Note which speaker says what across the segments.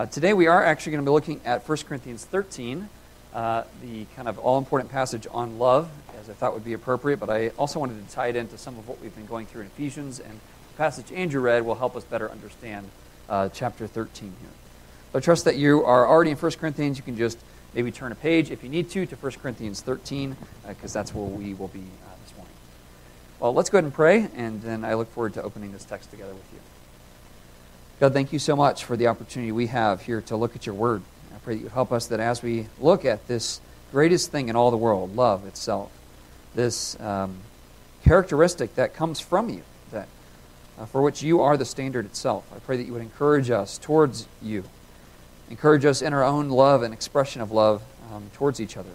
Speaker 1: Uh, today we are actually going to be looking at 1 Corinthians 13, uh, the kind of all important passage on love, as I thought would be appropriate, but I also wanted to tie it into some of what we've been going through in Ephesians, and the passage Andrew read will help us better understand uh, chapter 13 here. So I trust that you are already in 1 Corinthians. You can just maybe turn a page if you need to to 1 Corinthians 13, because uh, that's where we will be uh, this morning. Well, let's go ahead and pray, and then I look forward to opening this text together with you. God, thank you so much for the opportunity we have here to look at your word. I pray that you help us that as we look at this greatest thing in all the world, love itself, this um, characteristic that comes from you, that uh, for which you are the standard itself. I pray that you would encourage us towards you, encourage us in our own love and expression of love um, towards each other.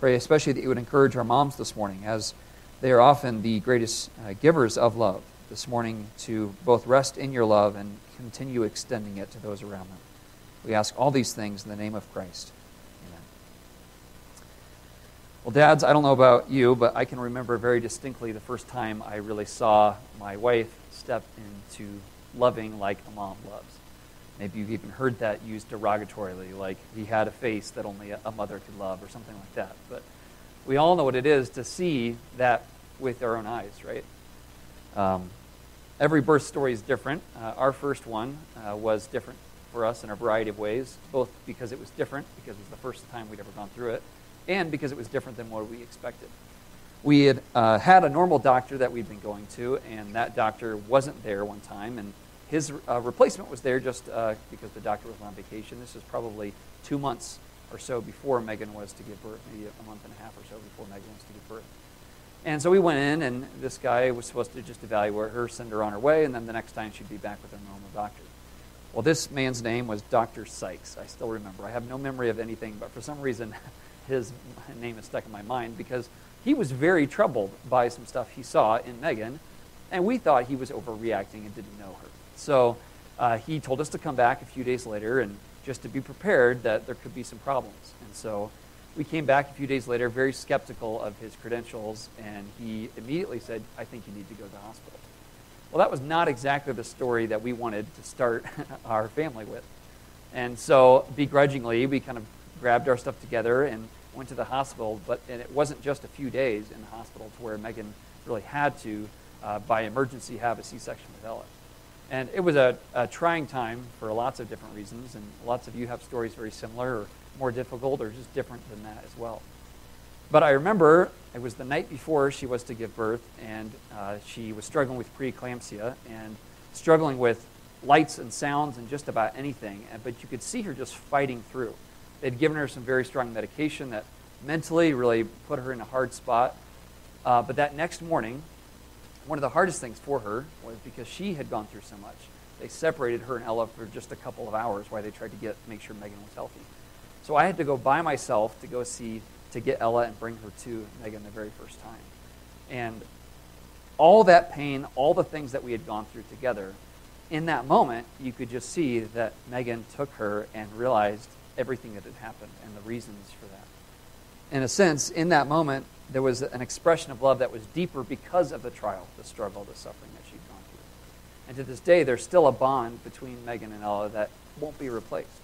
Speaker 1: Pray especially that you would encourage our moms this morning, as they are often the greatest uh, givers of love this morning, to both rest in your love and continue extending it to those around them. We ask all these things in the name of Christ. Amen. Well, dads, I don't know about you, but I can remember very distinctly the first time I really saw my wife step into loving like a mom loves. Maybe you've even heard that used derogatorily, like he had a face that only a mother could love, or something like that. But we all know what it is to see that with our own eyes, right? Um, Every birth story is different. Uh, our first one uh, was different for us in a variety of ways, both because it was different, because it was the first time we'd ever gone through it, and because it was different than what we expected. We had uh, had a normal doctor that we'd been going to, and that doctor wasn't there one time, and his uh, replacement was there just uh, because the doctor was on vacation. This was probably two months or so before Megan was to give birth, maybe a month and a half or so before Megan was to give birth. And so we went in, and this guy was supposed to just evaluate her, send her on her way, and then the next time she'd be back with her normal doctor. Well, this man's name was Dr. Sykes. I still remember. I have no memory of anything, but for some reason, his name is stuck in my mind because he was very troubled by some stuff he saw in Megan, and we thought he was overreacting and didn't know her. So uh, he told us to come back a few days later and just to be prepared that there could be some problems. And so we came back a few days later very skeptical of his credentials, and he immediately said, I think you need to go to the hospital. Well, that was not exactly the story that we wanted to start our family with. And so, begrudgingly, we kind of grabbed our stuff together and went to the hospital. But and it wasn't just a few days in the hospital to where Megan really had to, uh, by emergency, have a C section with Ella. And it was a, a, trying time for lots of different reasons, and lots of you have stories very similar or more difficult or just different than that as well. But I remember it was the night before she was to give birth, and uh, she was struggling with preeclampsia and struggling with lights and sounds and just about anything. But you could see her just fighting through. They'd given her some very strong medication that mentally really put her in a hard spot. Uh, but that next morning, one of the hardest things for her was because she had gone through so much. They separated her and Ella for just a couple of hours while they tried to get make sure Megan was healthy. So I had to go by myself to go see, to get Ella and bring her to Megan the very first time. And all that pain, all the things that we had gone through together, in that moment, you could just see that Megan took her and realized everything that had happened and the reasons for that. In a sense, in that moment, there was an expression of love that was deeper because of the trial, the struggle, the suffering that she'd gone through. And to this day, there's still a bond between Megan and Ella that won't be replaced.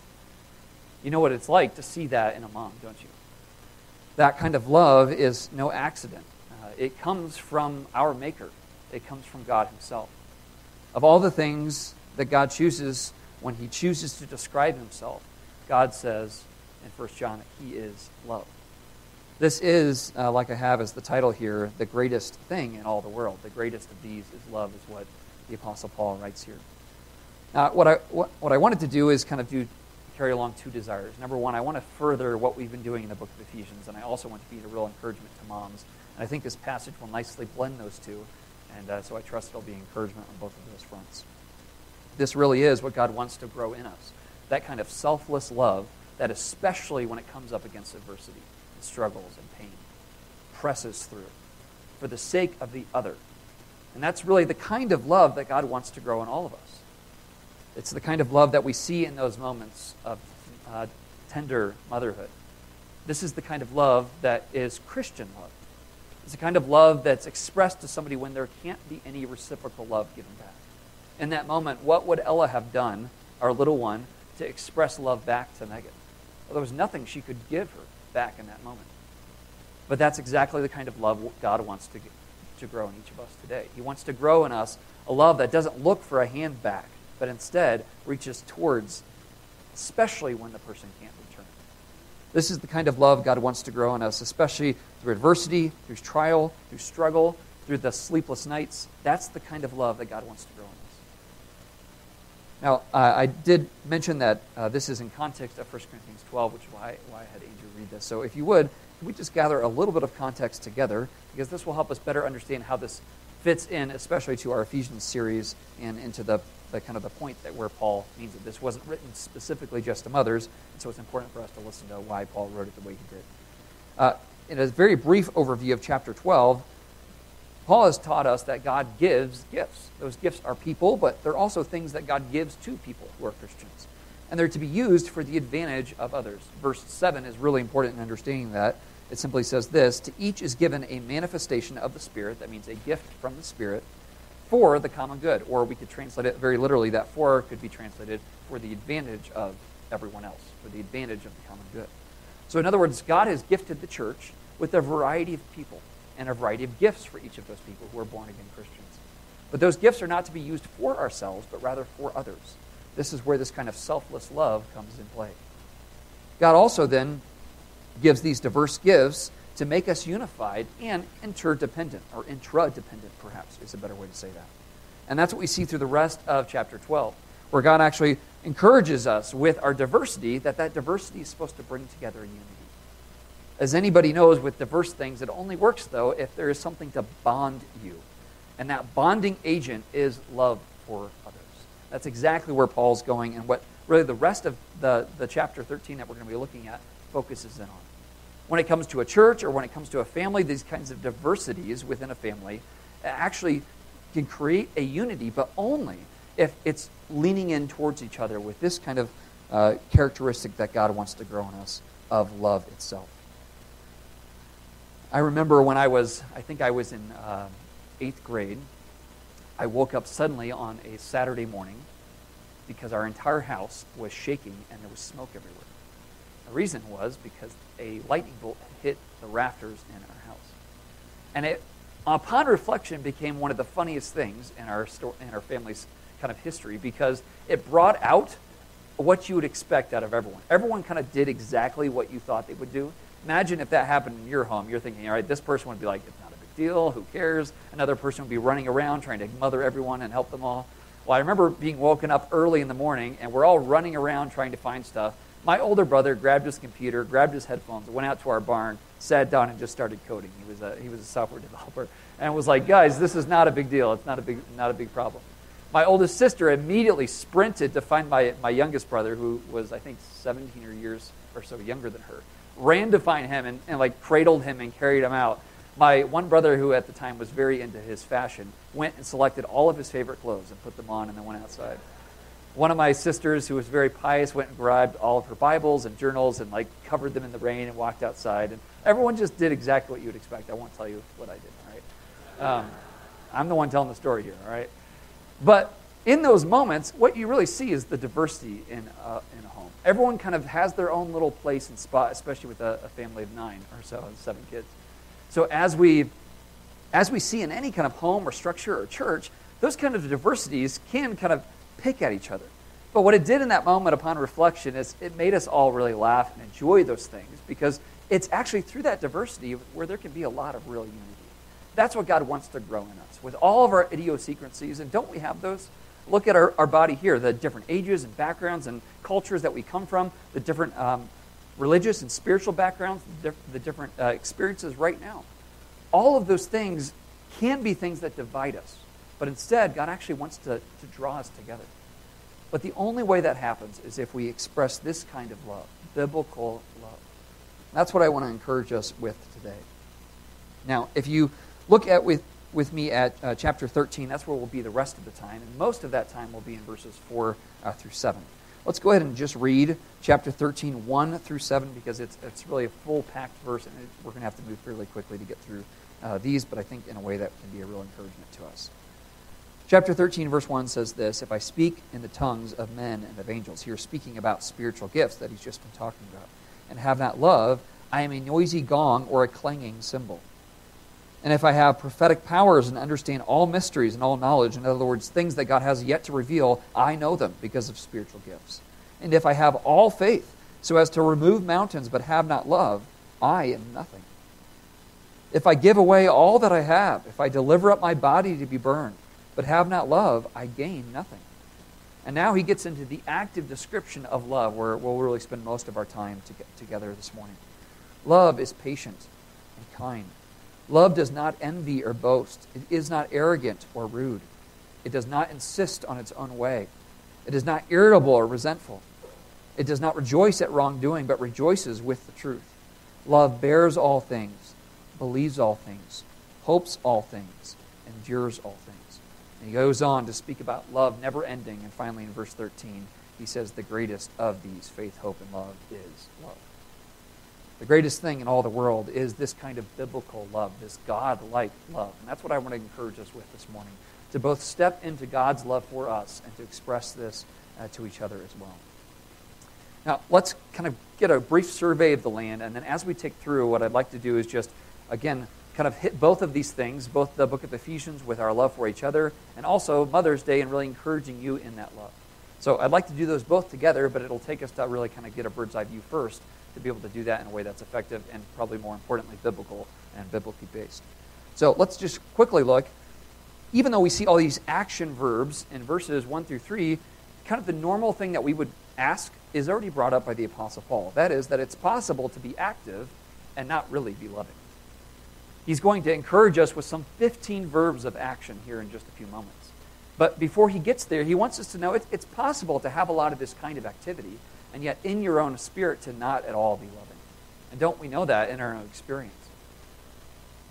Speaker 1: You know what it's like to see that in a mom, don't you? That kind of love is no accident. Uh, it comes from our Maker, it comes from God Himself. Of all the things that God chooses when He chooses to describe Himself, God says in 1 John that He is love. This is, uh, like I have as the title here, the greatest thing in all the world. The greatest of these is love, is what the Apostle Paul writes here. Now, what I, what, what I wanted to do is kind of do carry along two desires. Number one, I want to further what we've been doing in the book of Ephesians, and I also want to be a real encouragement to moms. And I think this passage will nicely blend those two, and uh, so I trust it'll be encouragement on both of those fronts. This really is what God wants to grow in us that kind of selfless love that, especially when it comes up against adversity and struggles and pain, presses through for the sake of the other. And that's really the kind of love that God wants to grow in all of us. It's the kind of love that we see in those moments of uh, tender motherhood. This is the kind of love that is Christian love. It's the kind of love that's expressed to somebody when there can't be any reciprocal love given back. In that moment, what would Ella have done, our little one, to express love back to Megan. Well, there was nothing she could give her back in that moment. But that's exactly the kind of love God wants to, to grow in each of us today. He wants to grow in us a love that doesn't look for a hand back, but instead reaches towards, especially when the person can't return. This is the kind of love God wants to grow in us, especially through adversity, through trial, through struggle, through the sleepless nights. That's the kind of love that God wants to grow in us. Now, uh, I did mention that uh, this is in context of 1 Corinthians 12, which is why, why I had Andrew read this. So if you would, we just gather a little bit of context together because this will help us better understand how this fits in, especially to our Ephesians series and into the, the kind of the point that where Paul means that This wasn't written specifically just to mothers, and so it's important for us to listen to why Paul wrote it the way he did. Uh, in a very brief overview of chapter 12, Paul has taught us that God gives gifts. Those gifts are people, but they're also things that God gives to people who are Christians. And they're to be used for the advantage of others. Verse 7 is really important in understanding that. It simply says this To each is given a manifestation of the Spirit, that means a gift from the Spirit, for the common good. Or we could translate it very literally, that for could be translated for the advantage of everyone else, for the advantage of the common good. So, in other words, God has gifted the church with a variety of people and a variety of gifts for each of those people who are born again Christians. But those gifts are not to be used for ourselves, but rather for others. This is where this kind of selfless love comes in play. God also then gives these diverse gifts to make us unified and interdependent, or intradependent, perhaps is a better way to say that. And that's what we see through the rest of chapter 12, where God actually encourages us with our diversity that that diversity is supposed to bring together a unity. As anybody knows, with diverse things, it only works, though, if there is something to bond you. And that bonding agent is love for others. That's exactly where Paul's going and what really the rest of the, the chapter 13 that we're going to be looking at focuses in on. When it comes to a church or when it comes to a family, these kinds of diversities within a family actually can create a unity, but only if it's leaning in towards each other with this kind of uh, characteristic that God wants to grow in us of love itself. I remember when I was, I think I was in uh, eighth grade, I woke up suddenly on a Saturday morning because our entire house was shaking and there was smoke everywhere. The reason was because a lightning bolt hit the rafters in our house. And it, upon reflection, became one of the funniest things in our, sto- in our family's kind of history because it brought out what you would expect out of everyone. Everyone kind of did exactly what you thought they would do. Imagine if that happened in your home. You're thinking, all right, this person would be like, it's not a big deal. Who cares? Another person would be running around trying to mother everyone and help them all. Well, I remember being woken up early in the morning, and we're all running around trying to find stuff. My older brother grabbed his computer, grabbed his headphones, went out to our barn, sat down, and just started coding. He was a, he was a software developer, and was like, guys, this is not a big deal. It's not a big, not a big problem. My oldest sister immediately sprinted to find my, my youngest brother, who was, I think, 17 or years or so younger than her ran to find him and, and like cradled him and carried him out. My one brother, who at the time was very into his fashion, went and selected all of his favorite clothes and put them on and then went outside. One of my sisters, who was very pious, went and grabbed all of her Bibles and journals and like covered them in the rain and walked outside. And everyone just did exactly what you would expect. I won't tell you what I did, all right? Um, I'm the one telling the story here, all right? But in those moments, what you really see is the diversity in, uh, in a home. Everyone kind of has their own little place and spot, especially with a, a family of nine or so, and seven kids. So as we, as we see in any kind of home or structure or church, those kind of diversities can kind of pick at each other. But what it did in that moment upon reflection is it made us all really laugh and enjoy those things because it's actually through that diversity where there can be a lot of real unity. That's what God wants to grow in us. With all of our idiosyncrasies, and don't we have those? Look at our, our body here, the different ages and backgrounds and cultures that we come from, the different um, religious and spiritual backgrounds, the, diff- the different uh, experiences right now. All of those things can be things that divide us. But instead, God actually wants to, to draw us together. But the only way that happens is if we express this kind of love, biblical love. That's what I want to encourage us with today. Now, if you look at with with me at uh, chapter 13. That's where we'll be the rest of the time. And most of that time will be in verses 4 uh, through 7. Let's go ahead and just read chapter 13, 1 through 7, because it's, it's really a full packed verse, and we're going to have to move fairly quickly to get through uh, these, but I think in a way that can be a real encouragement to us. Chapter 13, verse 1 says this If I speak in the tongues of men and of angels, here speaking about spiritual gifts that he's just been talking about, and have not love, I am a noisy gong or a clanging cymbal. And if I have prophetic powers and understand all mysteries and all knowledge, in other words, things that God has yet to reveal, I know them because of spiritual gifts. And if I have all faith so as to remove mountains but have not love, I am nothing. If I give away all that I have, if I deliver up my body to be burned, but have not love, I gain nothing. And now he gets into the active description of love, where we'll really spend most of our time to together this morning. Love is patient and kind. Love does not envy or boast. It is not arrogant or rude. It does not insist on its own way. It is not irritable or resentful. It does not rejoice at wrongdoing, but rejoices with the truth. Love bears all things, believes all things, hopes all things, endures all things. And he goes on to speak about love never ending. And finally, in verse 13, he says, The greatest of these, faith, hope, and love, is love. The greatest thing in all the world is this kind of biblical love, this God like love. And that's what I want to encourage us with this morning to both step into God's love for us and to express this uh, to each other as well. Now, let's kind of get a brief survey of the land, and then as we take through, what I'd like to do is just, again, kind of hit both of these things, both the book of Ephesians with our love for each other, and also Mother's Day and really encouraging you in that love. So I'd like to do those both together, but it'll take us to really kind of get a bird's eye view first to be able to do that in a way that's effective and probably more importantly, biblical and biblically based. So let's just quickly look. Even though we see all these action verbs in verses 1 through 3, kind of the normal thing that we would ask is already brought up by the Apostle Paul. That is, that it's possible to be active and not really be loving. He's going to encourage us with some 15 verbs of action here in just a few moments. But before he gets there, he wants us to know it's, it's possible to have a lot of this kind of activity and yet in your own spirit to not at all be loving. And don't we know that in our own experience?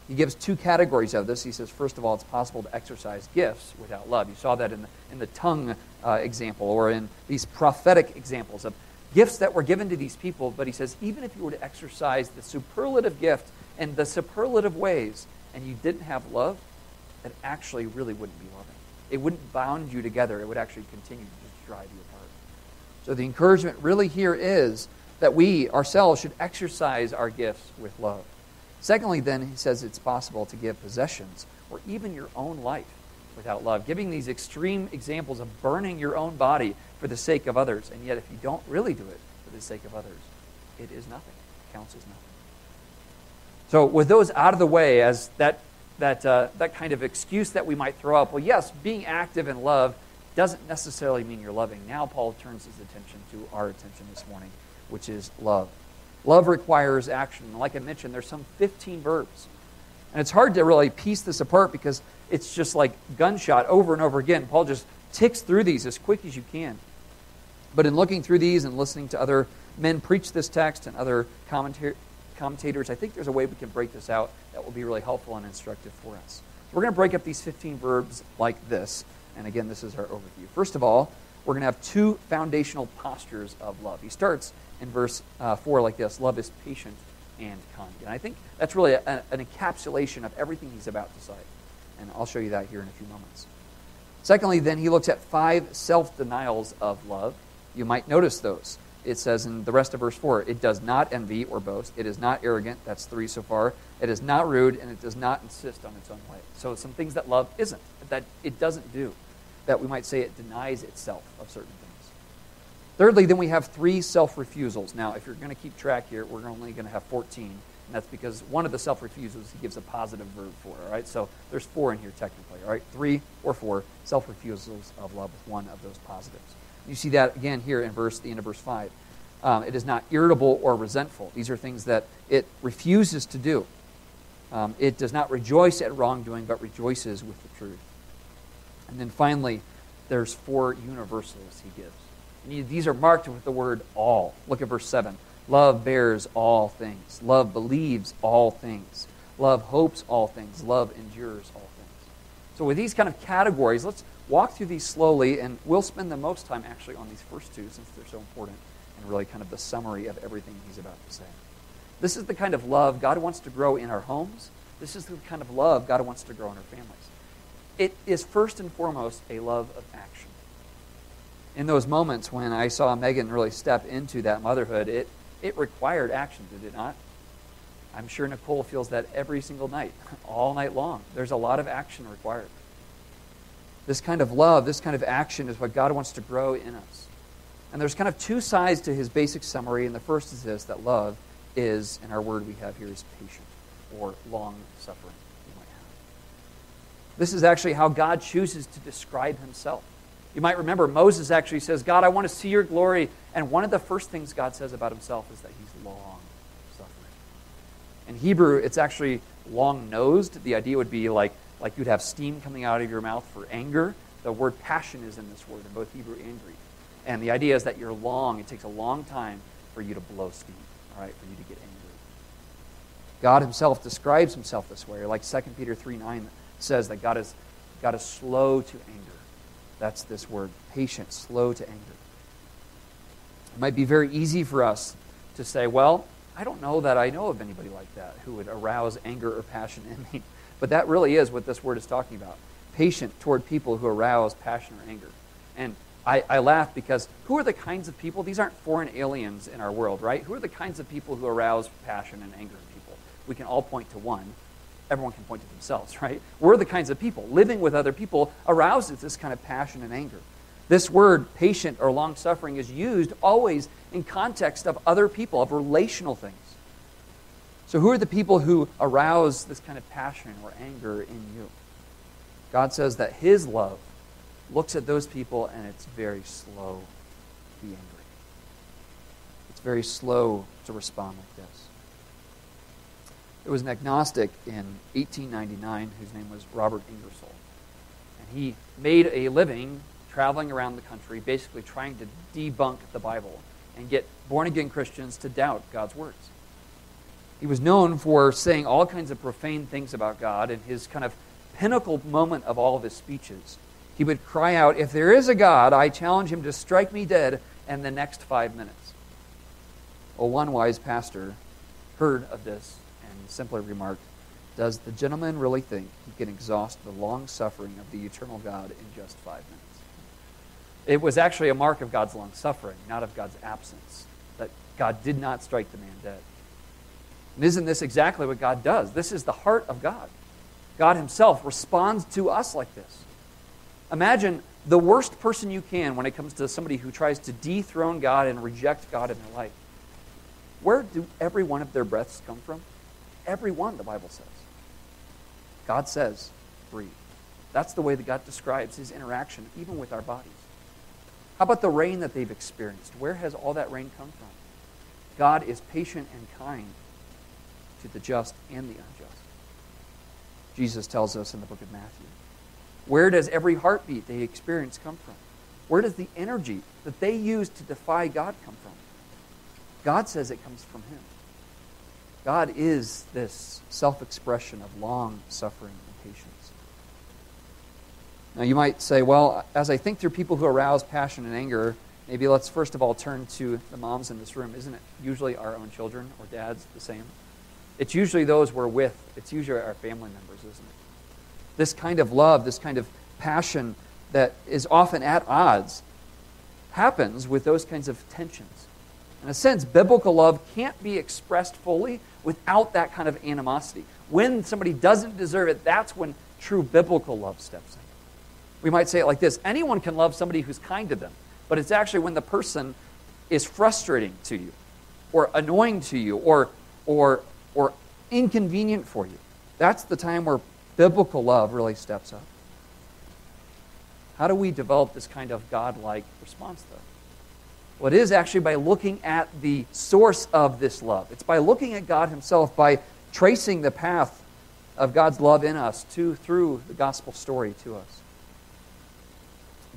Speaker 1: He gives two categories of this. He says, first of all, it's possible to exercise gifts without love. You saw that in the, in the tongue uh, example or in these prophetic examples of gifts that were given to these people. But he says, even if you were to exercise the superlative gift in the superlative ways and you didn't have love, it actually really wouldn't be loving. It wouldn't bound you together, it would actually continue to just drive you apart. So the encouragement really here is that we ourselves should exercise our gifts with love. Secondly, then, he says it's possible to give possessions or even your own life without love, giving these extreme examples of burning your own body for the sake of others. And yet, if you don't really do it for the sake of others, it is nothing. It counts as nothing. So, with those out of the way, as that, that, uh, that kind of excuse that we might throw up, well, yes, being active in love doesn't necessarily mean you're loving. Now, Paul turns his attention to our attention this morning, which is love. Love requires action. Like I mentioned, there's some 15 verbs. And it's hard to really piece this apart because it's just like gunshot over and over again. Paul just ticks through these as quick as you can. But in looking through these and listening to other men preach this text and other commentators, I think there's a way we can break this out that will be really helpful and instructive for us. We're going to break up these 15 verbs like this. And again, this is our overview. First of all, we're going to have two foundational postures of love. He starts in verse uh, 4 like this Love is patient and kind. And I think that's really a, an encapsulation of everything he's about to say. And I'll show you that here in a few moments. Secondly, then, he looks at five self denials of love. You might notice those. It says in the rest of verse 4 it does not envy or boast, it is not arrogant. That's three so far. It is not rude, and it does not insist on its own way. So, some things that love isn't, that it doesn't do that we might say it denies itself of certain things. Thirdly, then we have three self refusals. Now, if you're going to keep track here, we're only going to have 14. And that's because one of the self refusals he gives a positive verb for. All right, so there's four in here technically. All right, three or four self refusals of love with one of those positives. You see that again here in verse the end of verse five. Um, it is not irritable or resentful. These are things that it refuses to do. Um, it does not rejoice at wrongdoing, but rejoices with the truth. And then finally, there's four universals he gives. And these are marked with the word all. Look at verse 7. Love bears all things. Love believes all things. Love hopes all things. Love endures all things. So, with these kind of categories, let's walk through these slowly, and we'll spend the most time actually on these first two since they're so important and really kind of the summary of everything he's about to say. This is the kind of love God wants to grow in our homes. This is the kind of love God wants to grow in our families. it is first and foremost a love of action. In those moments when I saw Megan really step into that motherhood, it, it required action, did it not? I'm sure Nicole feels that every single night, all night long. There's a lot of action required. This kind of love, this kind of action is what God wants to grow in us. And there's kind of two sides to his basic summary, and the first is this that love is, and our word we have here is patient or long suffering. This is actually how God chooses to describe himself. You might remember Moses actually says, God, I want to see your glory. And one of the first things God says about himself is that he's long suffering. In Hebrew, it's actually long nosed. The idea would be like, like you'd have steam coming out of your mouth for anger. The word passion is in this word in both Hebrew and Greek. And the idea is that you're long. It takes a long time for you to blow steam, all right, for you to get angry. God himself describes himself this way, like 2 Peter 3 9 says that God is, God is slow to anger. That's this word, patient, slow to anger. It might be very easy for us to say, well, I don't know that I know of anybody like that who would arouse anger or passion in me. But that really is what this word is talking about. Patient toward people who arouse passion or anger. And I, I, laugh because who are the kinds of people? These aren't foreign aliens in our world, right? Who are the kinds of people who arouse passion and anger in people? We can all point to one everyone can point to themselves, right? We're the kinds of people. Living with other people arouses this kind of passion and anger. This word, patient or long suffering, is used always in context of other people, of relational things. So, who are the people who arouse this kind of passion or anger in you? God says that His love looks at those people and it's very slow to be angry. It's very slow to respond like this. There was an agnostic in 1899 whose name was Robert Ingersoll. And he made a living traveling around the country, basically trying to debunk the Bible and get born again Christians to doubt God's words. He was known for saying all kinds of profane things about God, in his kind of pinnacle moment of all of his speeches, he would cry out, If there is a God, I challenge him to strike me dead in the next five minutes. Well, one wise pastor heard of this and simply remarked, Does the gentleman really think he can exhaust the long suffering of the eternal God in just five minutes? It was actually a mark of God's long suffering, not of God's absence, that God did not strike the man dead. And isn't this exactly what God does? This is the heart of God. God Himself responds to us like this. Imagine the worst person you can when it comes to somebody who tries to dethrone God and reject God in their life. Where do every one of their breaths come from? Every one, the Bible says. God says, breathe. That's the way that God describes his interaction, even with our bodies. How about the rain that they've experienced? Where has all that rain come from? God is patient and kind to the just and the unjust. Jesus tells us in the book of Matthew. Where does every heartbeat they experience come from? Where does the energy that they use to defy God come from? God says it comes from Him. God is this self expression of long suffering and patience. Now, you might say, well, as I think through people who arouse passion and anger, maybe let's first of all turn to the moms in this room. Isn't it usually our own children or dads the same? It's usually those we're with, it's usually our family members, isn't it? This kind of love, this kind of passion that is often at odds, happens with those kinds of tensions. In a sense, biblical love can't be expressed fully without that kind of animosity. When somebody doesn't deserve it, that's when true biblical love steps in. We might say it like this anyone can love somebody who's kind to them, but it's actually when the person is frustrating to you, or annoying to you, or, or, inconvenient for you. That's the time where biblical love really steps up. How do we develop this kind of godlike response, though? Well, it is actually by looking at the source of this love. It's by looking at God Himself, by tracing the path of God's love in us to, through the gospel story to us.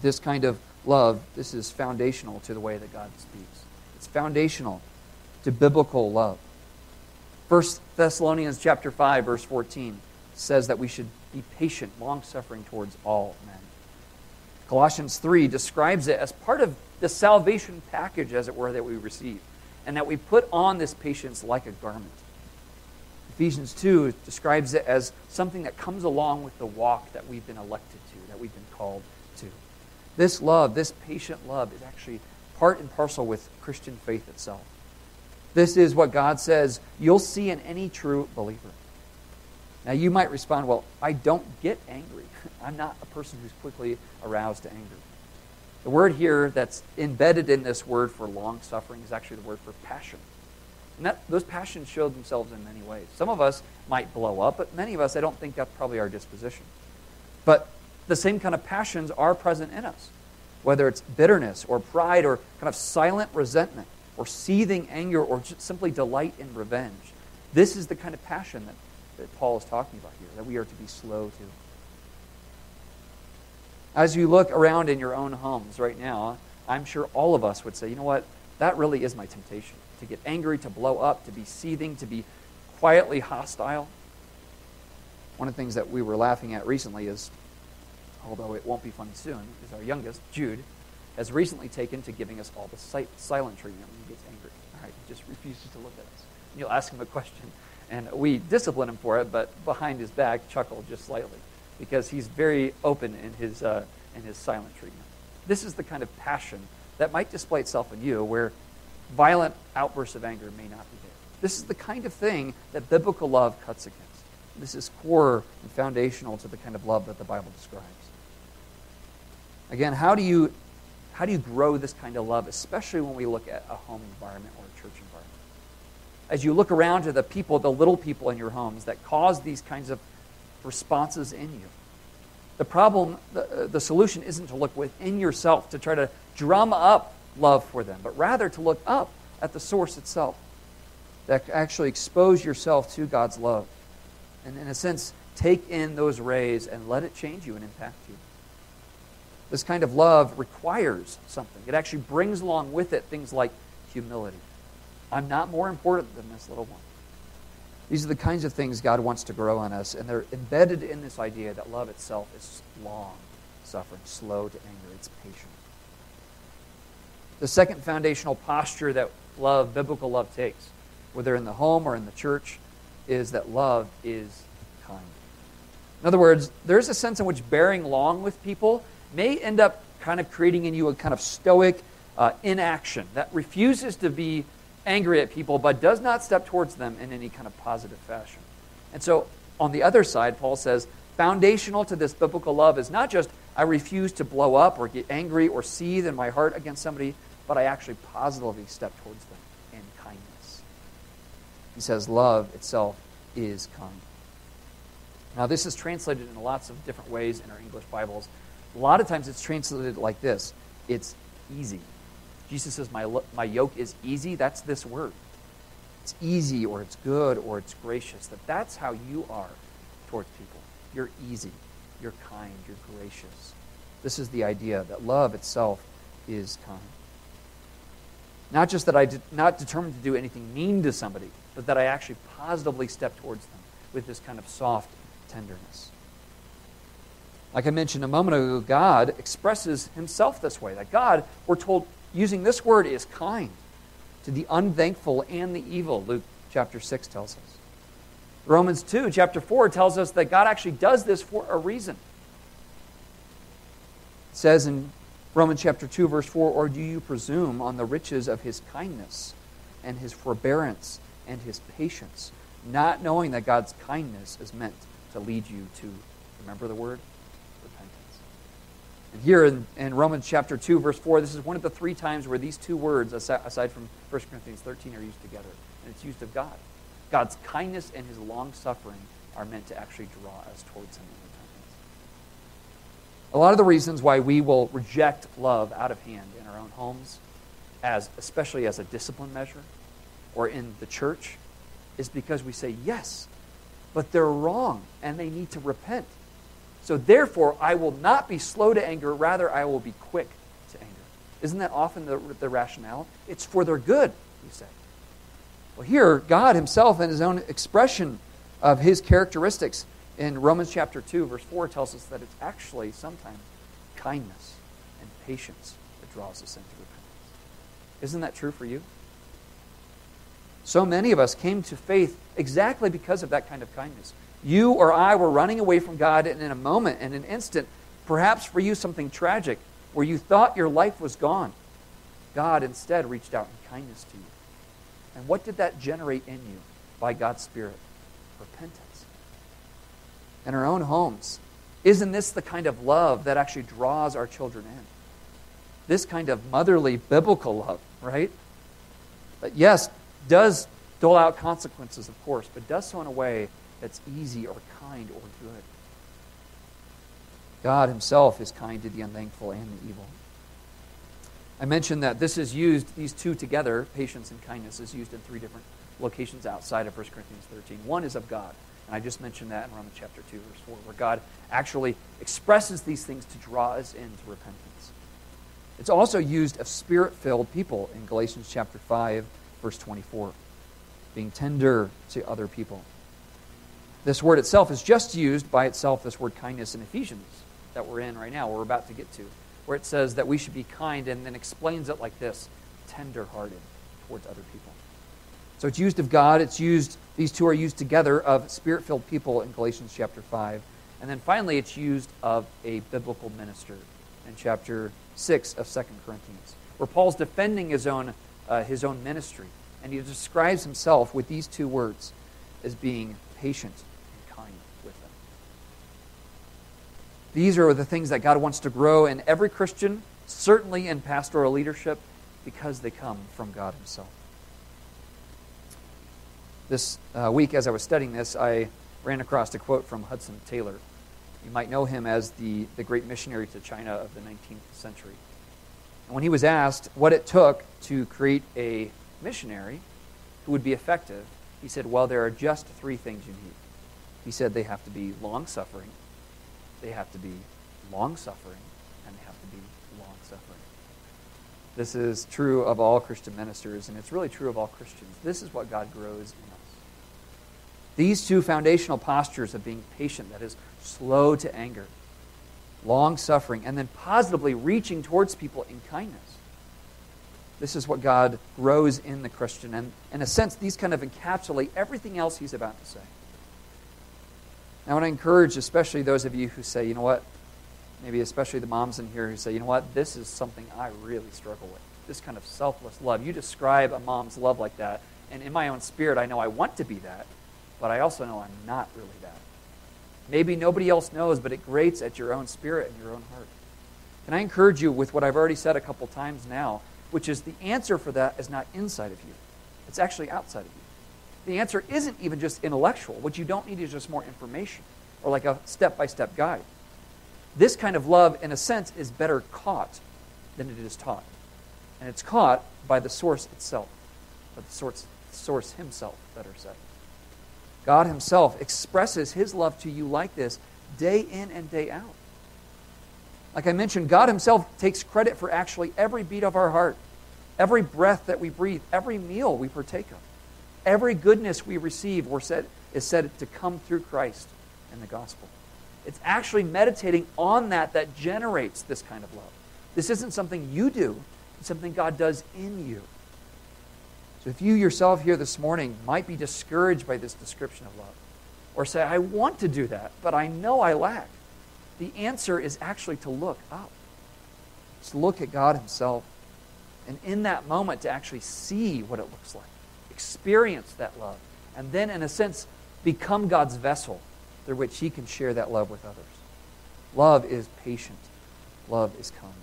Speaker 1: This kind of love, this is foundational to the way that God speaks. It's foundational to biblical love. 1 Thessalonians chapter 5, verse 14 says that we should be patient, long suffering towards all men. Colossians 3 describes it as part of the salvation package, as it were, that we receive, and that we put on this patience like a garment. Ephesians 2 describes it as something that comes along with the walk that we've been elected to, that we've been called to. This love, this patient love, is actually part and parcel with Christian faith itself. This is what God says you'll see in any true believer. Now, you might respond, Well, I don't get angry. I'm not a person who's quickly aroused to anger. The word here that's embedded in this word for long suffering is actually the word for passion. And that, those passions show themselves in many ways. Some of us might blow up, but many of us, I don't think that's probably our disposition. But the same kind of passions are present in us, whether it's bitterness or pride or kind of silent resentment or seething anger or simply delight in revenge. This is the kind of passion that, that Paul is talking about here, that we are to be slow to. As you look around in your own homes right now, I'm sure all of us would say, you know what? That really is my temptation to get angry, to blow up, to be seething, to be quietly hostile. One of the things that we were laughing at recently is, although it won't be funny soon, is our youngest, Jude, has recently taken to giving us all the silent treatment when he gets angry. All right, he just refuses to look at us. And you'll ask him a question, and we discipline him for it, but behind his back, chuckle just slightly because he's very open in his, uh, in his silent treatment. This is the kind of passion that might display itself in you where violent outbursts of anger may not be there. This is the kind of thing that biblical love cuts against. This is core and foundational to the kind of love that the Bible describes. Again, how do you how do you grow this kind of love, especially when we look at a home environment or a church environment? As you look around to the people, the little people in your homes that cause these kinds of responses in you. The problem, the, uh, the solution isn't to look within yourself to try to drum up love for them, but rather to look up at the source itself. That actually expose yourself to God's love. And in a sense, take in those rays and let it change you and impact you. This kind of love requires something. It actually brings along with it things like humility. I'm not more important than this little one. These are the kinds of things God wants to grow in us, and they're embedded in this idea that love itself is long suffering, slow to anger, it's patient. The second foundational posture that love, biblical love, takes, whether in the home or in the church, is that love is kind. In other words, there's a sense in which bearing long with people may end up kind of creating in you a kind of stoic uh, inaction that refuses to be angry at people but does not step towards them in any kind of positive fashion. And so, on the other side, Paul says, foundational to this biblical love is not just I refuse to blow up or get angry or seethe in my heart against somebody, but I actually positively step towards them in kindness. He says, love itself is kind. Now, this is translated in lots of different ways in our English Bibles. A lot of times it's translated like this it's easy. Jesus says, my, my yoke is easy. That's this word. It's easy or it's good or it's gracious. That that's how you are towards people. You're easy. You're kind. You're gracious. This is the idea that love itself is kind. Not just that I did not determined to do anything mean to somebody, but that I actually positively step towards them with this kind of soft tenderness. Like I mentioned a moment ago, God expresses himself this way. That God, we're told, using this word, is kind to the unthankful and the evil, Luke chapter 6 tells us. Romans 2, chapter 4, tells us that God actually does this for a reason. It says in Romans chapter 2, verse 4 Or do you presume on the riches of his kindness and his forbearance and his patience, not knowing that God's kindness is meant to lead you to, remember the word? And here in, in, Romans chapter 2, verse 4, this is one of the three times where these two words, aside from 1 Corinthians 13, are used together. And it's used of God. God's kindness and his long suffering are meant to actually draw us towards him in repentance. A lot of the reasons why we will reject love out of hand in our own homes, as especially as a discipline measure, or in the church, is because we say, yes, but they're wrong and they need to repent. So therefore, I will not be slow to anger, rather, I will be quick to anger. Isn't that often the, the rationale? It's for their good, you say. Well, here, God Himself, in His own expression of His characteristics in Romans chapter 2, verse 4, tells us that it's actually sometimes kindness and patience that draws us into repentance. Isn't that true for you? So many of us came to faith exactly because of that kind of kindness. You or I were running away from God, and in a moment, in an instant, perhaps for you something tragic, where you thought your life was gone, God instead reached out in kindness to you. And what did that generate in you by God's Spirit? Repentance. In our own homes, isn't this the kind of love that actually draws our children in? This kind of motherly, biblical love, right? But yes, does dole out consequences, of course, but does so in a way that's easy or kind or good. God Himself is kind to the unthankful and the evil. I mentioned that this is used, these two together, patience and kindness, is used in three different locations outside of 1 Corinthians 13. One is of God, and I just mentioned that in Romans chapter 2, verse 4, where God actually expresses these things to draw us into repentance. It's also used of spirit filled people in Galatians chapter 5, verse 24, being tender to other people. This word itself is just used by itself, this word kindness in Ephesians that we're in right now, we're about to get to, where it says that we should be kind and then explains it like this tender hearted towards other people. So it's used of God, it's used, these two are used together of spirit filled people in Galatians chapter 5. And then finally, it's used of a biblical minister in chapter 6 of 2 Corinthians, where Paul's defending his own, uh, his own ministry. And he describes himself with these two words as being patient and kind with them. These are the things that God wants to grow in every Christian, certainly in pastoral leadership, because they come from God Himself. This uh, week, as I was studying this, I ran across a quote from Hudson Taylor. You might know him as the, the great missionary to China of the 19th century. And when he was asked what it took to create a missionary who would be effective, he said, Well, there are just three things you need. He said they have to be long suffering, they have to be long suffering, and they have to be long suffering. This is true of all Christian ministers, and it's really true of all Christians. This is what God grows in us. These two foundational postures of being patient, that is, slow to anger, long suffering, and then positively reaching towards people in kindness. This is what God grows in the Christian. And in a sense, these kind of encapsulate everything else he's about to say. I want to encourage, especially those of you who say, you know what, maybe especially the moms in here who say, you know what, this is something I really struggle with. This kind of selfless love. You describe a mom's love like that, and in my own spirit, I know I want to be that, but I also know I'm not really that. Maybe nobody else knows, but it grates at your own spirit and your own heart. And I encourage you with what I've already said a couple times now which is the answer for that is not inside of you, it's actually outside of you. The answer isn't even just intellectual. What you don't need is just more information or like a step by step guide. This kind of love, in a sense, is better caught than it is taught. And it's caught by the source itself, by the source, source himself, better said. God himself expresses his love to you like this day in and day out. Like I mentioned, God Himself takes credit for actually every beat of our heart, every breath that we breathe, every meal we partake of, every goodness we receive or said, is said to come through Christ and the gospel. It's actually meditating on that that generates this kind of love. This isn't something you do, it's something God does in you. So if you yourself here this morning might be discouraged by this description of love, or say, I want to do that, but I know I lack, the answer is actually to look up. To look at God Himself. And in that moment, to actually see what it looks like, experience that love, and then, in a sense, become God's vessel through which He can share that love with others. Love is patient, love is kind.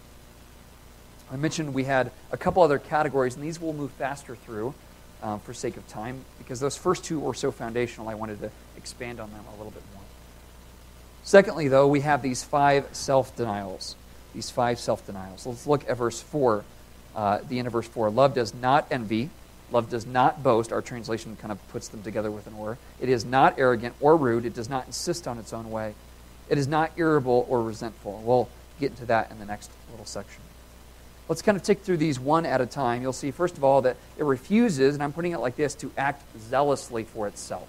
Speaker 1: I mentioned we had a couple other categories, and these we'll move faster through um, for sake of time because those first two were so foundational, I wanted to expand on them a little bit more. Secondly, though, we have these five self denials. These five self denials. Let's look at verse 4, uh, the end of verse 4. Love does not envy. Love does not boast. Our translation kind of puts them together with an or. It is not arrogant or rude. It does not insist on its own way. It is not irritable or resentful. We'll get into that in the next little section. Let's kind of tick through these one at a time. You'll see, first of all, that it refuses, and I'm putting it like this, to act zealously for itself.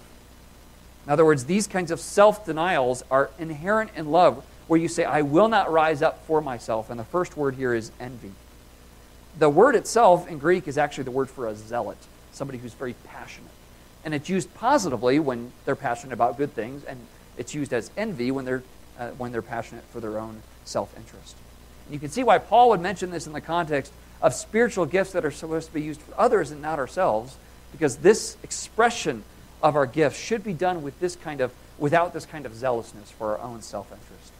Speaker 1: In other words, these kinds of self denials are inherent in love, where you say, I will not rise up for myself. And the first word here is envy. The word itself in Greek is actually the word for a zealot. somebody who's very passionate. And it's used positively when they're passionate about good things, and it's used as envy when they're, uh, when they're passionate for their own self interest. And you can see why Paul would mention this in the context of spiritual gifts that are supposed to be used for others and not ourselves, because this expression of our gifts should be done with this kind of, without this kind of zealousness for our own self interest.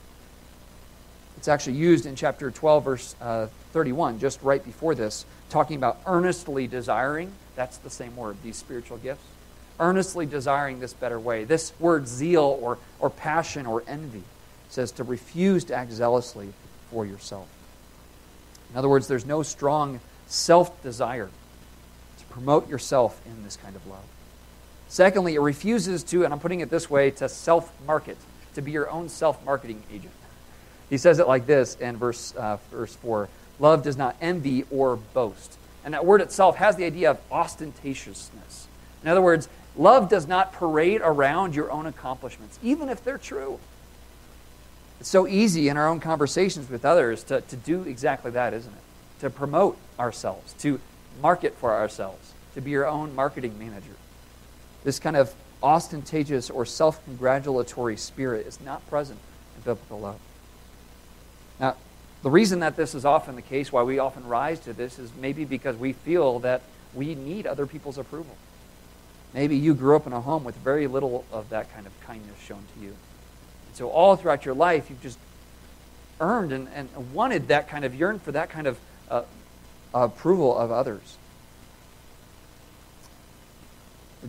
Speaker 1: It's actually used in chapter 12, verse uh, 31, just right before this, talking about earnestly desiring. That's the same word, these spiritual gifts. Earnestly desiring this better way. This word zeal or, or passion or envy says to refuse to act zealously for yourself. In other words, there's no strong self desire to promote yourself in this kind of love. Secondly, it refuses to, and I'm putting it this way, to self market, to be your own self marketing agent. He says it like this in verse, uh, verse 4 Love does not envy or boast. And that word itself has the idea of ostentatiousness. In other words, love does not parade around your own accomplishments, even if they're true. It's so easy in our own conversations with others to, to do exactly that, isn't it? To promote ourselves, to market for ourselves, to be your own marketing manager. This kind of ostentatious or self congratulatory spirit is not present in biblical love. Now, the reason that this is often the case, why we often rise to this, is maybe because we feel that we need other people's approval. Maybe you grew up in a home with very little of that kind of kindness shown to you. And so all throughout your life, you've just earned and, and wanted that kind of, yearned for that kind of uh, approval of others.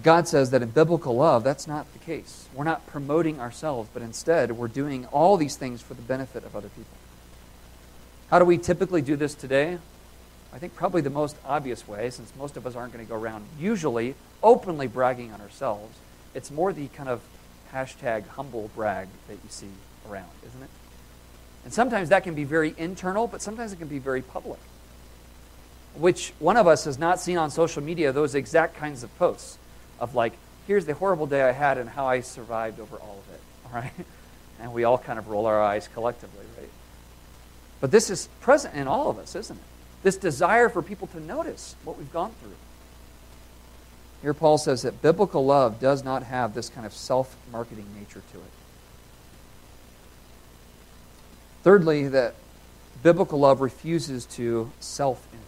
Speaker 1: God says that in biblical love, that's not the case. We're not promoting ourselves, but instead we're doing all these things for the benefit of other people. How do we typically do this today? I think probably the most obvious way, since most of us aren't going to go around usually openly bragging on ourselves, it's more the kind of hashtag humble brag that you see around, isn't it? And sometimes that can be very internal, but sometimes it can be very public. Which one of us has not seen on social media those exact kinds of posts of like, here's the horrible day I had and how I survived over all of it, all right? And we all kind of roll our eyes collectively, right? But this is present in all of us, isn't it? This desire for people to notice what we've gone through. Here, Paul says that biblical love does not have this kind of self marketing nature to it. Thirdly, that biblical love refuses to self inflate.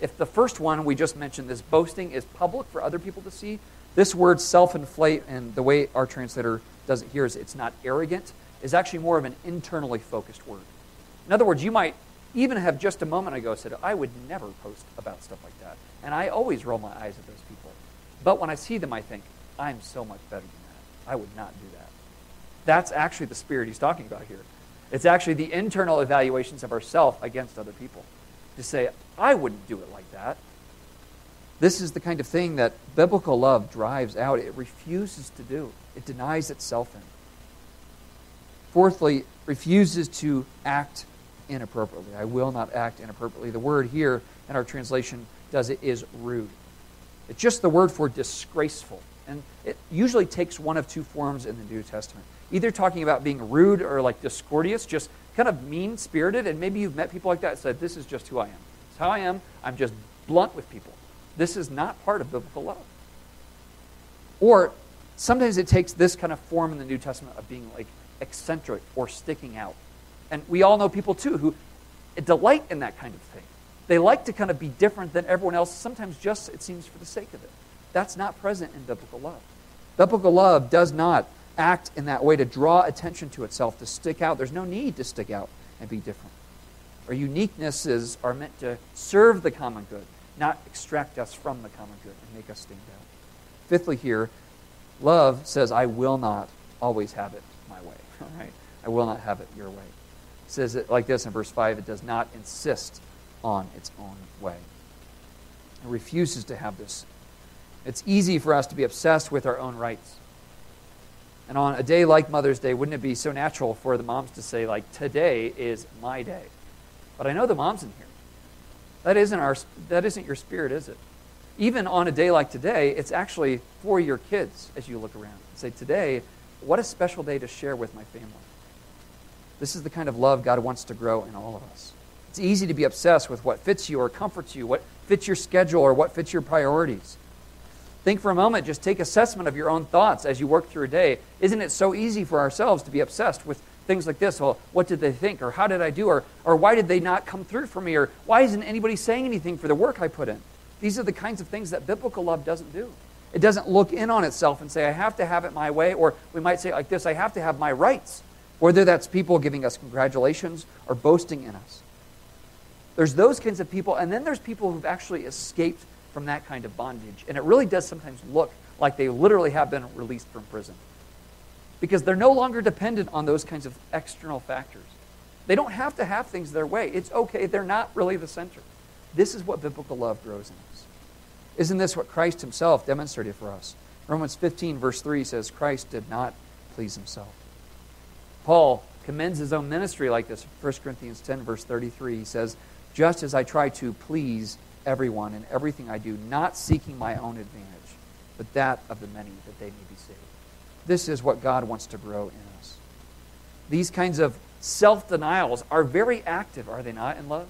Speaker 1: If the first one we just mentioned, this boasting, is public for other people to see, this word self inflate, and the way our translator does it here is it's not arrogant, is actually more of an internally focused word. In other words, you might even have just a moment ago said, I would never post about stuff like that. And I always roll my eyes at those people. But when I see them, I think, I'm so much better than that. I would not do that. That's actually the spirit he's talking about here. It's actually the internal evaluations of ourself against other people. To say, I wouldn't do it like that. This is the kind of thing that biblical love drives out. It refuses to do, it denies itself in. Fourthly, refuses to act inappropriately. I will not act inappropriately. The word here in our translation does it is rude. It's just the word for disgraceful. And it usually takes one of two forms in the New Testament. Either talking about being rude or like discourteous, just kind of mean spirited, and maybe you've met people like that and said, This is just who I am. It's how I am. I'm just blunt with people. This is not part of biblical love. Or sometimes it takes this kind of form in the New Testament of being like eccentric or sticking out. And we all know people too who delight in that kind of thing. They like to kind of be different than everyone else, sometimes just, it seems, for the sake of it. That's not present in biblical love. Biblical love does not act in that way to draw attention to itself, to stick out. There's no need to stick out and be different. Our uniquenesses are meant to serve the common good, not extract us from the common good and make us stand out. Fifthly, here, love says, I will not always have it my way. All right? I will not have it your way. It says it like this in verse 5 it does not insist on its own way. It refuses to have this. It's easy for us to be obsessed with our own rights. And on a day like Mother's Day, wouldn't it be so natural for the moms to say, like, today is my day? But I know the moms in here. That isn't, our, that isn't your spirit, is it? Even on a day like today, it's actually for your kids as you look around. and Say, today, what a special day to share with my family. This is the kind of love God wants to grow in all of us. It's easy to be obsessed with what fits you or comforts you, what fits your schedule or what fits your priorities. Think for a moment, just take assessment of your own thoughts as you work through a day. Isn't it so easy for ourselves to be obsessed with things like this? Well, what did they think? Or how did I do? Or, or why did they not come through for me? Or why isn't anybody saying anything for the work I put in? These are the kinds of things that biblical love doesn't do. It doesn't look in on itself and say, I have to have it my way. Or we might say like this, I have to have my rights. Whether that's people giving us congratulations or boasting in us. There's those kinds of people, and then there's people who've actually escaped from that kind of bondage. And it really does sometimes look like they literally have been released from prison because they're no longer dependent on those kinds of external factors. They don't have to have things their way. It's okay. They're not really the center. This is what biblical love grows in us. Isn't this what Christ himself demonstrated for us? Romans 15, verse 3 says, Christ did not please himself. Paul commends his own ministry like this. 1 Corinthians 10, verse 33, he says, Just as I try to please everyone in everything I do, not seeking my own advantage, but that of the many, that they may be saved. This is what God wants to grow in us. These kinds of self denials are very active, are they not, in love?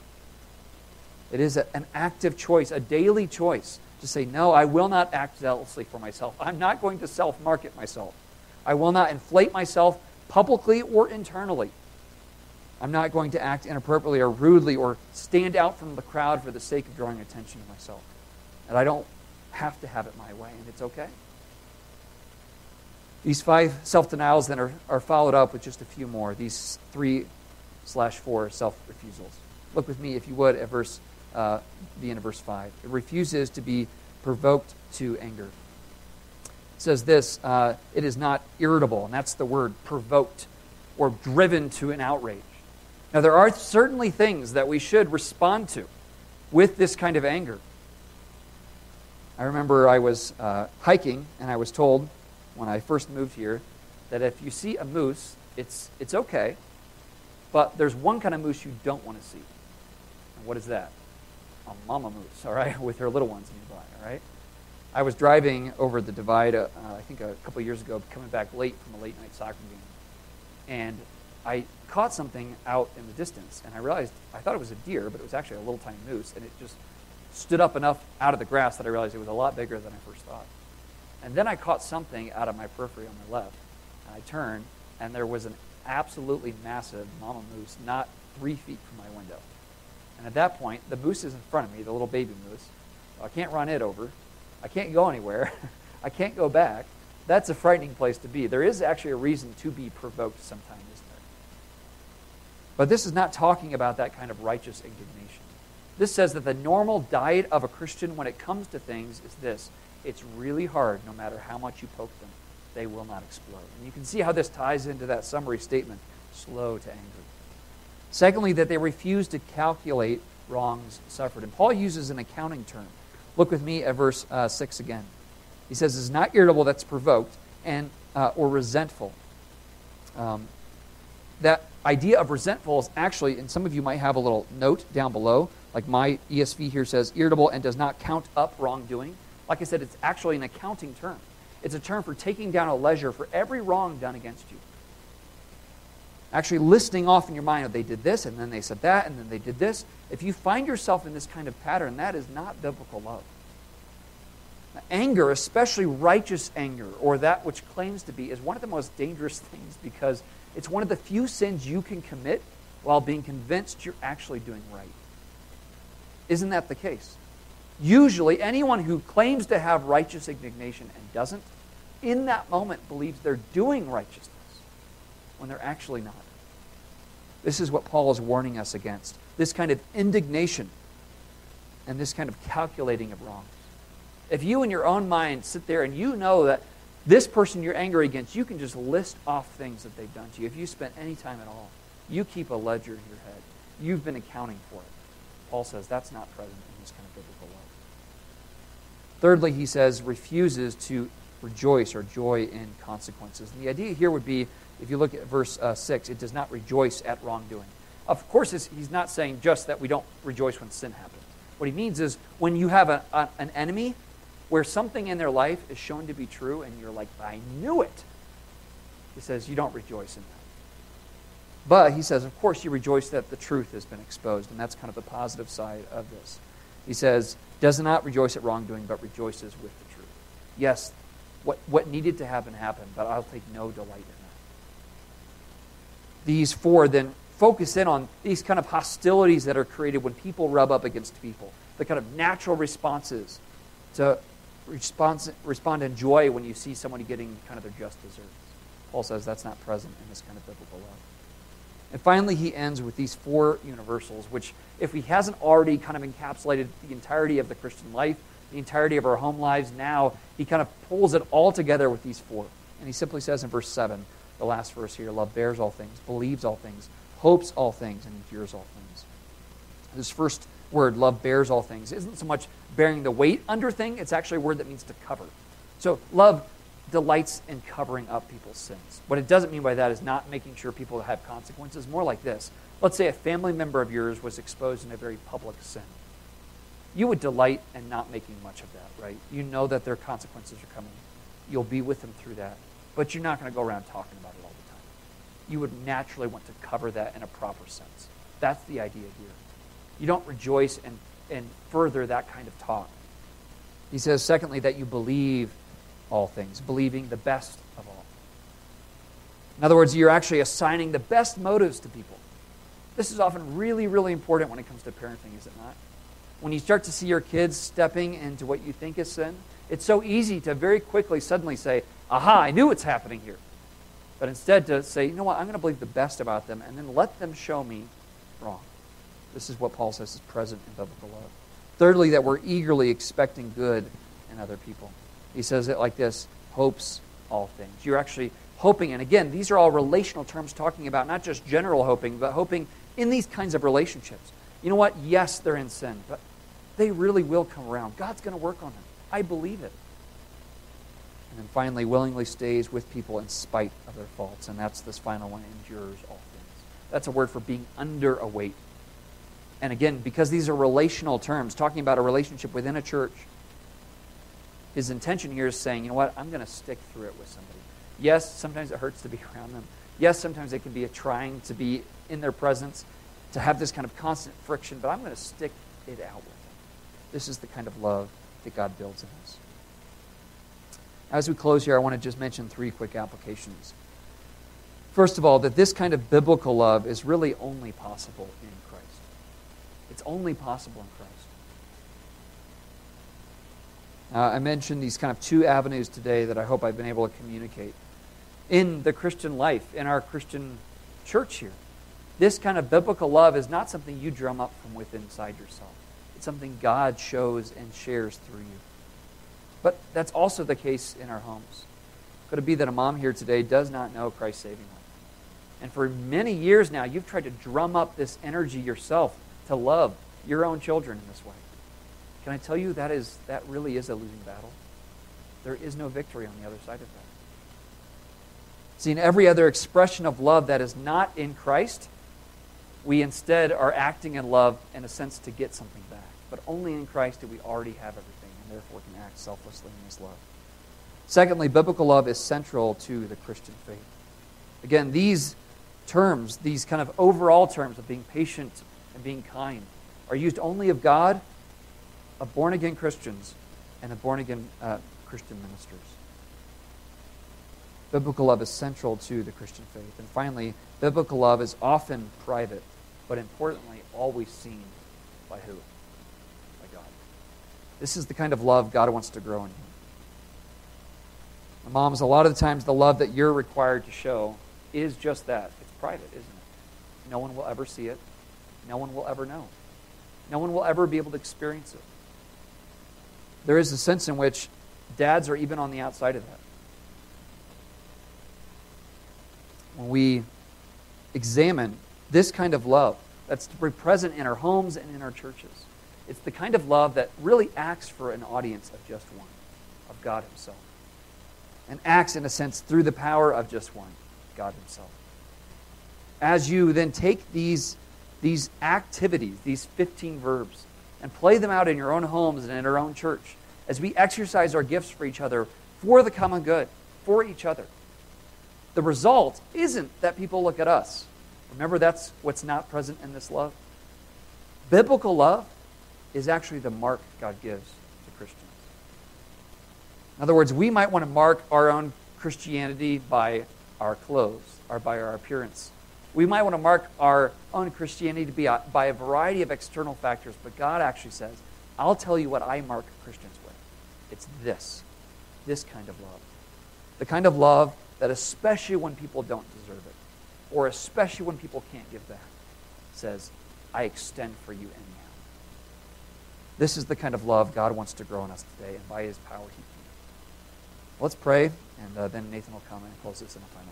Speaker 1: It is a, an active choice, a daily choice to say, No, I will not act zealously for myself. I'm not going to self market myself. I will not inflate myself publicly or internally. I'm not going to act inappropriately or rudely or stand out from the crowd for the sake of drawing attention to myself. And I don't have to have it my way, and it's okay. These five self denials then are, are followed up with just a few more. These three slash four self refusals. Look with me, if you would, at verse, uh, the end of verse 5. It refuses to be provoked to anger. It says this uh, it is not irritable, and that's the word provoked or driven to an outrage. Now, there are certainly things that we should respond to with this kind of anger. I remember I was uh, hiking, and I was told when I first moved here that if you see a moose, it's, it's okay, but there's one kind of moose you don't want to see. And what is that? A mama moose, all right, with her little ones nearby, all right? I was driving over the divide, uh, I think a couple years ago, coming back late from a late night soccer game. And I caught something out in the distance, and I realized I thought it was a deer, but it was actually a little tiny moose, and it just stood up enough out of the grass that I realized it was a lot bigger than I first thought. And then I caught something out of my periphery on my left, and I turned, and there was an absolutely massive mama moose not three feet from my window. And at that point, the moose is in front of me, the little baby moose. I can't run it over. I can't go anywhere. I can't go back. That's a frightening place to be. There is actually a reason to be provoked sometimes. But this is not talking about that kind of righteous indignation. This says that the normal diet of a Christian when it comes to things is this it's really hard, no matter how much you poke them, they will not explode. And you can see how this ties into that summary statement slow to anger. Secondly, that they refuse to calculate wrongs suffered. And Paul uses an accounting term. Look with me at verse uh, 6 again. He says, It's not irritable that's provoked and uh, or resentful. Um, that idea of resentful is actually, and some of you might have a little note down below, like my ESV here says, irritable and does not count up wrongdoing. Like I said, it's actually an accounting term. It's a term for taking down a ledger for every wrong done against you. Actually, listing off in your mind, oh, they did this, and then they said that, and then they did this. If you find yourself in this kind of pattern, that is not biblical love. Anger, especially righteous anger, or that which claims to be, is one of the most dangerous things because it's one of the few sins you can commit while being convinced you're actually doing right. Isn't that the case? Usually, anyone who claims to have righteous indignation and doesn't, in that moment believes they're doing righteousness when they're actually not. This is what Paul is warning us against this kind of indignation and this kind of calculating of wrongs. If you in your own mind sit there and you know that this person you're angry against, you can just list off things that they've done to you. If you spent any time at all, you keep a ledger in your head. You've been accounting for it. Paul says that's not present in this kind of biblical love. Thirdly, he says refuses to rejoice or joy in consequences. And the idea here would be, if you look at verse uh, 6, it does not rejoice at wrongdoing. Of course, he's not saying just that we don't rejoice when sin happens. What he means is when you have a, a, an enemy where something in their life is shown to be true and you're like, I knew it. He says, you don't rejoice in that. But he says, of course, you rejoice that the truth has been exposed, and that's kind of the positive side of this. He says, does not rejoice at wrongdoing, but rejoices with the truth. Yes, what, what needed to happen happened, but I'll take no delight in that. These four then focus in on these kind of hostilities that are created when people rub up against people, the kind of natural responses to respond, respond in joy when you see somebody getting kind of their just desserts. Paul says that's not present in this kind of biblical love. And finally, he ends with these four universals, which, if he hasn't already kind of encapsulated the entirety of the Christian life, the entirety of our home lives, now he kind of pulls it all together with these four. And he simply says in verse 7, the last verse here love bears all things, believes all things, hopes all things, and endures all things. This first word, love bears all things, isn't so much bearing the weight under thing, it's actually a word that means to cover. So love delights in covering up people's sins. What it doesn't mean by that is not making sure people have consequences. More like this. Let's say a family member of yours was exposed in a very public sin. You would delight in not making much of that, right? You know that their consequences are coming. You'll be with them through that. But you're not going to go around talking about it all the time. You would naturally want to cover that in a proper sense. That's the idea here. You don't rejoice and, and further that kind of talk. He says, secondly, that you believe all things, believing the best of all. In other words, you're actually assigning the best motives to people. This is often really, really important when it comes to parenting, is it not? When you start to see your kids stepping into what you think is sin, it's so easy to very quickly suddenly say, aha, I knew what's happening here. But instead to say, you know what, I'm going to believe the best about them and then let them show me wrong. This is what Paul says is present in biblical love. Thirdly, that we're eagerly expecting good in other people. He says it like this hopes all things. You're actually hoping, and again, these are all relational terms talking about not just general hoping, but hoping in these kinds of relationships. You know what? Yes, they're in sin, but they really will come around. God's going to work on them. I believe it. And then finally, willingly stays with people in spite of their faults. And that's this final one endures all things. That's a word for being under a weight. And again, because these are relational terms, talking about a relationship within a church, his intention here is saying, you know what, I'm going to stick through it with somebody. Yes, sometimes it hurts to be around them. Yes, sometimes it can be trying to be in their presence, to have this kind of constant friction, but I'm going to stick it out with them. This is the kind of love that God builds in us. As we close here, I want to just mention three quick applications. First of all, that this kind of biblical love is really only possible in only possible in Christ. Uh, I mentioned these kind of two avenues today that I hope I've been able to communicate. In the Christian life, in our Christian church here, this kind of biblical love is not something you drum up from within inside yourself. It's something God shows and shares through you. But that's also the case in our homes. Could it be that a mom here today does not know Christ's saving love? And for many years now, you've tried to drum up this energy yourself to love your own children in this way. Can I tell you that is that really is a losing battle? There is no victory on the other side of that. See, in every other expression of love that is not in Christ, we instead are acting in love in a sense to get something back. But only in Christ do we already have everything, and therefore can act selflessly in this love. Secondly, biblical love is central to the Christian faith. Again, these terms, these kind of overall terms of being patient and being kind, are used only of God of born again Christians and of born again uh, Christian ministers. Biblical love is central to the Christian faith. And finally, biblical love is often private, but importantly, always seen by who? By God. This is the kind of love God wants to grow in you. Moms, a lot of the times the love that you're required to show is just that. It's private, isn't it? No one will ever see it. No one will ever know. No one will ever be able to experience it there is a sense in which dads are even on the outside of that. When we examine this kind of love that's to be present in our homes and in our churches, it's the kind of love that really acts for an audience of just one, of God Himself. And acts, in a sense, through the power of just one, God Himself. As you then take these, these activities, these 15 verbs, and play them out in your own homes and in our own church as we exercise our gifts for each other for the common good, for each other. The result isn't that people look at us. Remember, that's what's not present in this love. Biblical love is actually the mark God gives to Christians. In other words, we might want to mark our own Christianity by our clothes or by our appearance. We might want to mark our own Christianity be a, by a variety of external factors, but God actually says, I'll tell you what I mark Christians with. It's this, this kind of love. The kind of love that, especially when people don't deserve it, or especially when people can't give back, says, I extend for you anyhow. This is the kind of love God wants to grow in us today, and by his power, he can. Let's pray, and uh, then Nathan will come and close this in a final.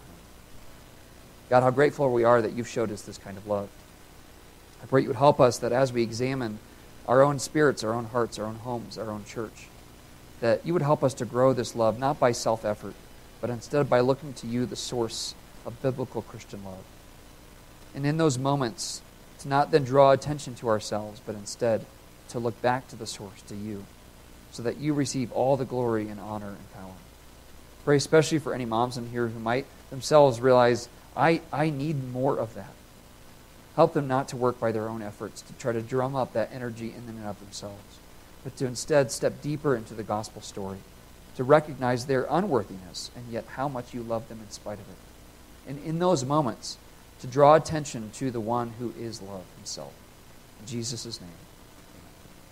Speaker 1: God, how grateful we are that you've showed us this kind of love. I pray you would help us that as we examine our own spirits, our own hearts, our own homes, our own church, that you would help us to grow this love, not by self effort, but instead by looking to you, the source of biblical Christian love. And in those moments, to not then draw attention to ourselves, but instead to look back to the source, to you, so that you receive all the glory and honor and power. Pray especially for any moms in here who might themselves realize, I, I need more of that. Help them not to work by their own efforts, to try to drum up that energy in and of themselves, but to instead step deeper into the gospel story, to recognize their unworthiness and yet how much you love them in spite of it. And in those moments, to draw attention to the one who is love himself. In Jesus' name.